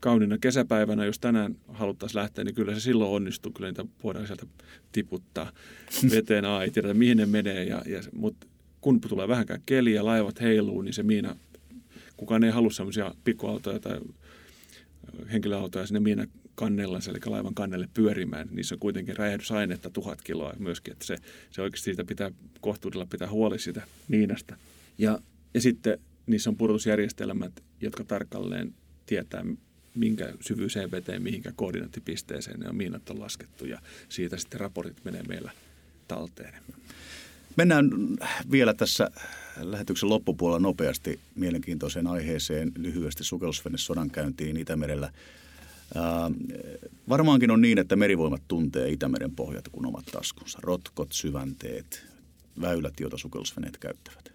kauniina kesäpäivänä, jos tänään haluttaisiin lähteä, niin kyllä se silloin onnistuu. Kyllä niitä voidaan sieltä tiputtaa veteen. A, ei tiedä, mihin ne menee, ja, ja, mutta kun tulee vähänkään keli ja laivat heiluu, niin se miina, kukaan ei halua sellaisia pikkuautoja tai henkilöautoja sinne miina kannella, eli laivan kannelle pyörimään. Niissä on kuitenkin räjähdysainetta tuhat kiloa myöskin, että se, se oikeasti siitä pitää kohtuudella pitää huoli siitä miinasta. Ja, ja sitten niissä on pudotusjärjestelmät, jotka tarkalleen tietää, minkä syvyyseen veteen, mihinkä koordinaattipisteeseen ne on miinat on laskettu ja siitä sitten raportit menee meillä talteen. Mennään vielä tässä lähetyksen loppupuolella nopeasti mielenkiintoiseen aiheeseen lyhyesti sukellusvene sodankäyntiin Itämerellä. Ää, varmaankin on niin, että merivoimat tuntee Itämeren pohjat kuin omat taskunsa. Rotkot, syvänteet, väylät, joita sukellusveneet käyttävät.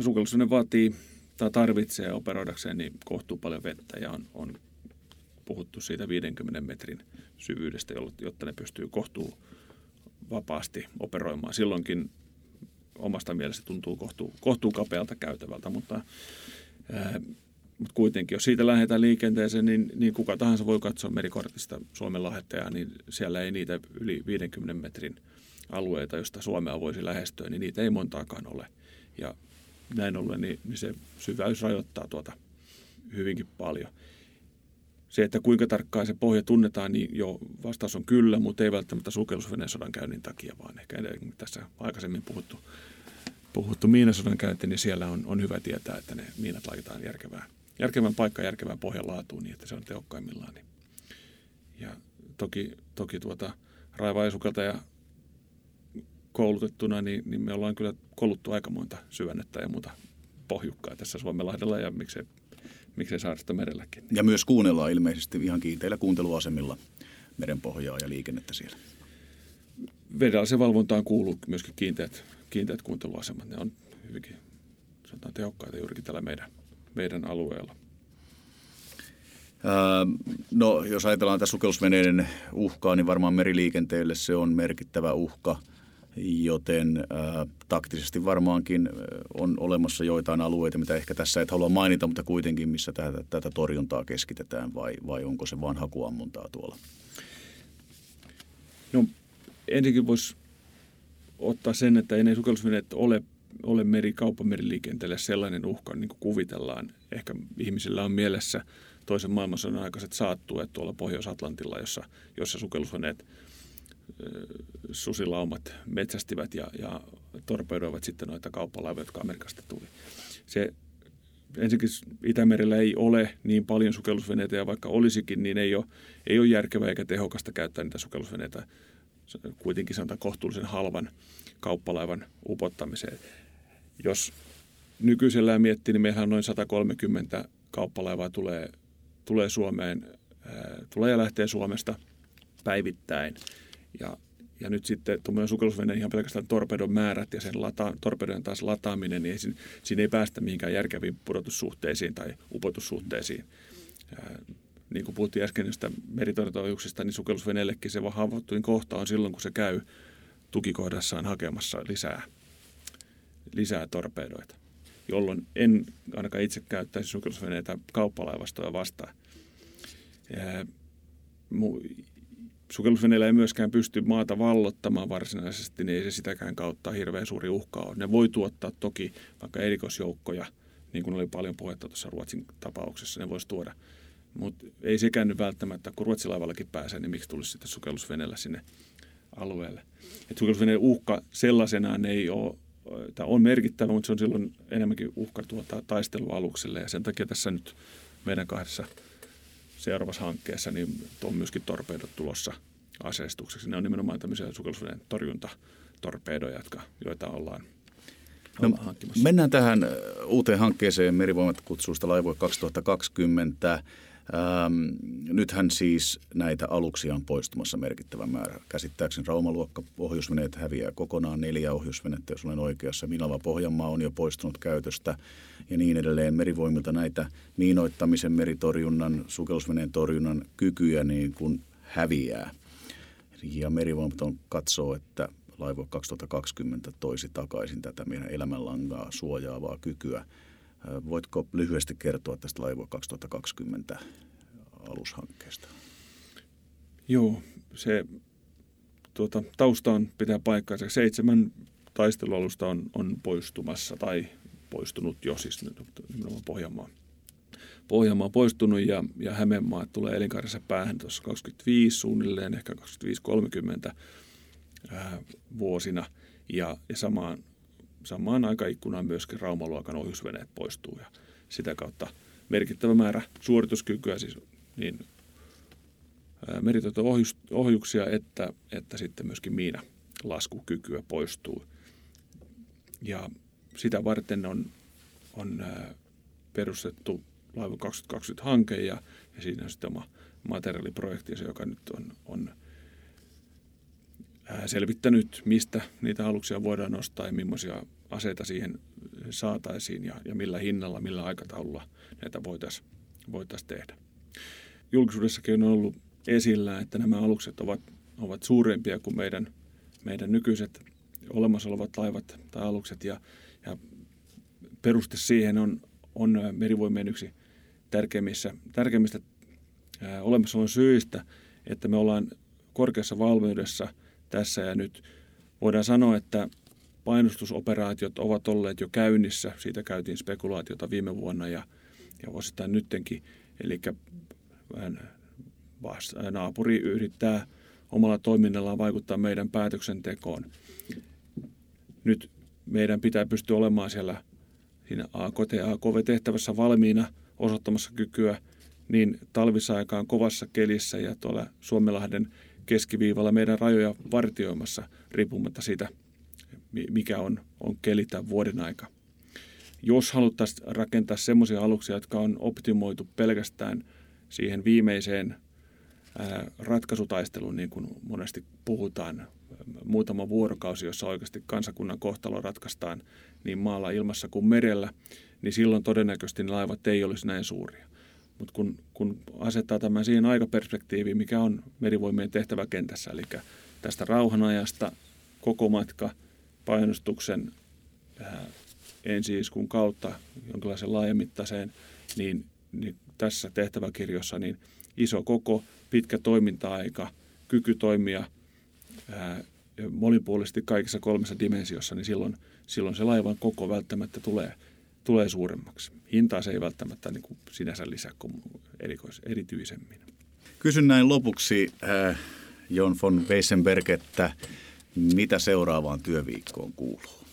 Sukellusvene vaatii tai tarvitsee operoidakseen niin kohtuu paljon vettä ja on, on puhuttu siitä 50 metrin syvyydestä, jotta ne pystyy kohtuu vapaasti operoimaan. Silloinkin omasta mielestä tuntuu kohtuu, kohtuu kapealta käytävältä, mutta, ää, mutta kuitenkin, jos siitä lähdetään liikenteeseen, niin, niin kuka tahansa voi katsoa merikortista Suomen lahetta, niin siellä ei niitä yli 50 metrin alueita, josta Suomea voisi lähestyä, niin niitä ei montaakaan ole. Ja näin ollen, niin, niin se syväys rajoittaa tuota hyvinkin paljon. Se, että kuinka tarkkaan se pohja tunnetaan, niin jo vastaus on kyllä, mutta ei välttämättä sukellusveneen sodan käynnin takia, vaan ehkä tässä aikaisemmin puhuttu, puhuttu miinasodan käynti, niin siellä on, on hyvä tietää, että ne miinat laitetaan järkevään, järkevän paikka järkevään pohjan laatuun niin, että se on tehokkaimmillaan. Niin. Ja toki, toki tuota, raivaa ja koulutettuna, niin, niin me ollaan kyllä kouluttu aika monta syvennettä ja muuta pohjukkaa tässä Suomenlahdella ja miksei miksei Saarista merelläkin. Ja myös kuunnellaan ilmeisesti ihan kiinteillä kuunteluasemilla merenpohjaa ja liikennettä siellä. Vedellisen valvontaan kuuluu myöskin kiinteät, kiinteät kuunteluasemat. Ne on hyvinkin sanotaan, tehokkaita juurikin tällä meidän, meidän alueella. no, jos ajatellaan tässä sukellusveneiden uhkaa, niin varmaan meriliikenteelle se on merkittävä uhka – joten äh, taktisesti varmaankin on olemassa joitain alueita, mitä ehkä tässä et halua mainita, mutta kuitenkin missä tätä, tätä torjuntaa keskitetään vai, vai onko se vain hakuammuntaa tuolla? No ensinnäkin voisi ottaa sen, että ei ne sukellusveneet ole, ole meri, kauppameriliikenteelle sellainen uhka, niin kuin kuvitellaan. Ehkä ihmisillä on mielessä toisen maailmansodan aikaiset saattueet tuolla Pohjois-Atlantilla, jossa, jossa sukellusveneet – susilaumat metsästivät ja, ja torpedoivat sitten noita kauppalaivoja, jotka Amerikasta tuli. Se, ensinnäkin Itämerellä ei ole niin paljon sukellusveneitä ja vaikka olisikin, niin ei ole, ei ole järkevää eikä tehokasta käyttää niitä sukellusveneitä kuitenkin sanotaan kohtuullisen halvan kauppalaivan upottamiseen. Jos nykyisellään miettii, niin meillähän noin 130 kauppalaivaa tulee, tulee Suomeen, tulee ja lähtee Suomesta päivittäin – ja, ja nyt sitten tuommoinen sukellusvene ihan pelkästään torpedon määrät ja sen lata, torpedon taas lataaminen, niin siinä, siinä ei päästä mihinkään järkeviin pudotussuhteisiin tai upotussuhteisiin. Ja, niin kuin puhuttiin äsken niistä meritorjuntaohjuksista, niin sukellusveneellekin se haavoittuin kohta on silloin, kun se käy tukikohdassaan hakemassa lisää, lisää torpedoita, jolloin en ainakaan itse käyttäisi sukellusveneitä kauppalaivastoja vastaan. Ja, sukellusveneillä ei myöskään pysty maata vallottamaan varsinaisesti, niin ei se sitäkään kautta hirveän suuri uhka ole. Ne voi tuottaa toki vaikka erikoisjoukkoja, niin kuin oli paljon puhetta tuossa Ruotsin tapauksessa, ne voisi tuoda. Mutta ei sekään nyt välttämättä, kun ruotsilaivallakin pääsee, niin miksi tulisi sitten sukellusveneellä sinne alueelle. Et sukellusveneen uhka sellaisenaan ei ole, tämä on merkittävä, mutta se on silloin enemmänkin uhka tuota taistelualukselle ja sen takia tässä nyt meidän kahdessa – seuraavassa hankkeessa niin on myöskin torpeidot tulossa aseistukseksi. Ne on nimenomaan tämmöisiä sukellusveneen torjuntatorpedoja, jotka, joita ollaan No, mennään tähän uuteen hankkeeseen Merivoimat kutsuista laivue 2020. Ähm, nythän siis näitä aluksia on poistumassa merkittävä määrä. Käsittääkseni Raumaluokka ohjusveneet häviää kokonaan, neljä ohjusvenettä, jos olen oikeassa. Minava Pohjanmaa on jo poistunut käytöstä ja niin edelleen. Merivoimilta näitä miinoittamisen, meritorjunnan, sukellusveneen torjunnan kykyjä niin kuin häviää. Ja merivoimat on katsoo, että Laivo 2020 toisi takaisin tätä meidän elämänlangaa suojaavaa kykyä – Voitko lyhyesti kertoa tästä Laivue 2020 alushankkeesta? Joo, se tuota, tausta on pitää paikkaansa. Seitsemän taistelualusta on, on poistumassa tai poistunut jo, siis nimenomaan Pohjanmaa. Pohjanmaa on poistunut ja, ja Hämeenmaa tulee elinkaarissa päähän tuossa 25 suunnilleen, ehkä 25-30 ää, vuosina. Ja, ja samaan, samaan aikaikkunaan myöskin Raumaluokan ohjusveneet poistuu ja sitä kautta merkittävä määrä suorituskykyä, siis niin ohjuksia, että, että sitten myöskin miina laskukykyä poistuu. Ja sitä varten on, on perustettu Laiva 2020-hanke ja, ja siinä on sitten oma materiaaliprojekti, joka nyt on, on selvittänyt, mistä niitä aluksia voidaan nostaa ja millaisia aseita siihen saataisiin ja, ja millä hinnalla, millä aikataululla näitä voitaisiin voitais tehdä. Julkisuudessakin on ollut esillä, että nämä alukset ovat, ovat suurempia kuin meidän, meidän nykyiset olemassa olevat laivat tai alukset ja, ja peruste siihen on, on merivoimien yksi tärkeimmistä, tärkeimmistä olemassaolon syistä, että me ollaan korkeassa valmiudessa tässä ja nyt. Voidaan sanoa, että painostusoperaatiot ovat olleet jo käynnissä. Siitä käytiin spekulaatiota viime vuonna ja, ja osittain nyttenkin. Eli naapuri yrittää omalla toiminnallaan vaikuttaa meidän päätöksentekoon. Nyt meidän pitää pystyä olemaan siellä siinä AKT, AKV-tehtävässä valmiina osoittamassa kykyä niin talvisaikaan kovassa kelissä ja tuolla Suomenlahden keskiviivalla meidän rajoja vartioimassa riippumatta siitä, mikä on, on keli tämän vuoden aika. Jos haluttaisiin rakentaa semmoisia aluksia, jotka on optimoitu pelkästään siihen viimeiseen ratkaisutaisteluun, niin kuin monesti puhutaan, muutama vuorokausi, jossa oikeasti kansakunnan kohtalo ratkaistaan niin maalla, ilmassa kuin merellä, niin silloin todennäköisesti ne laivat ei olisi näin suuria. Mutta kun, kun asettaa tämän siihen aikaperspektiiviin, mikä on merivoimien tehtäväkentässä, eli tästä rauhanajasta koko matka painostuksen ää, ensiiskun kautta jonkinlaisen laajamittaiseen, niin, niin tässä tehtäväkirjossa niin iso koko, pitkä toiminta-aika, kyky toimia ää, monipuolisesti kaikissa kolmessa dimensiossa, niin silloin, silloin se laivan koko välttämättä tulee, tulee suuremmaksi. Hintaa se ei välttämättä niin kuin sinänsä lisää kuin erikois, erityisemmin. Kysyn näin lopuksi äh, Jon von Weissenberg, että mitä seuraavaan työviikkoon kuuluu?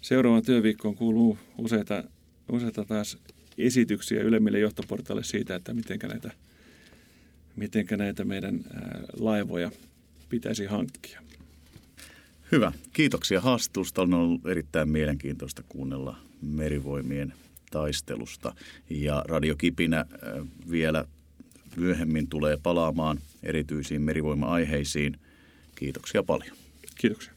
Seuraavaan työviikkoon kuuluu useita, useita taas esityksiä ylemmille johtoportaille siitä, että miten näitä, mitenkä näitä meidän laivoja pitäisi hankkia. Hyvä. Kiitoksia haastattelusta. On ollut erittäin mielenkiintoista kuunnella merivoimien taistelusta. Ja Radiokipinä vielä myöhemmin tulee palaamaan erityisiin merivoima-aiheisiin. Kiitoksia paljon. Kiitoksia.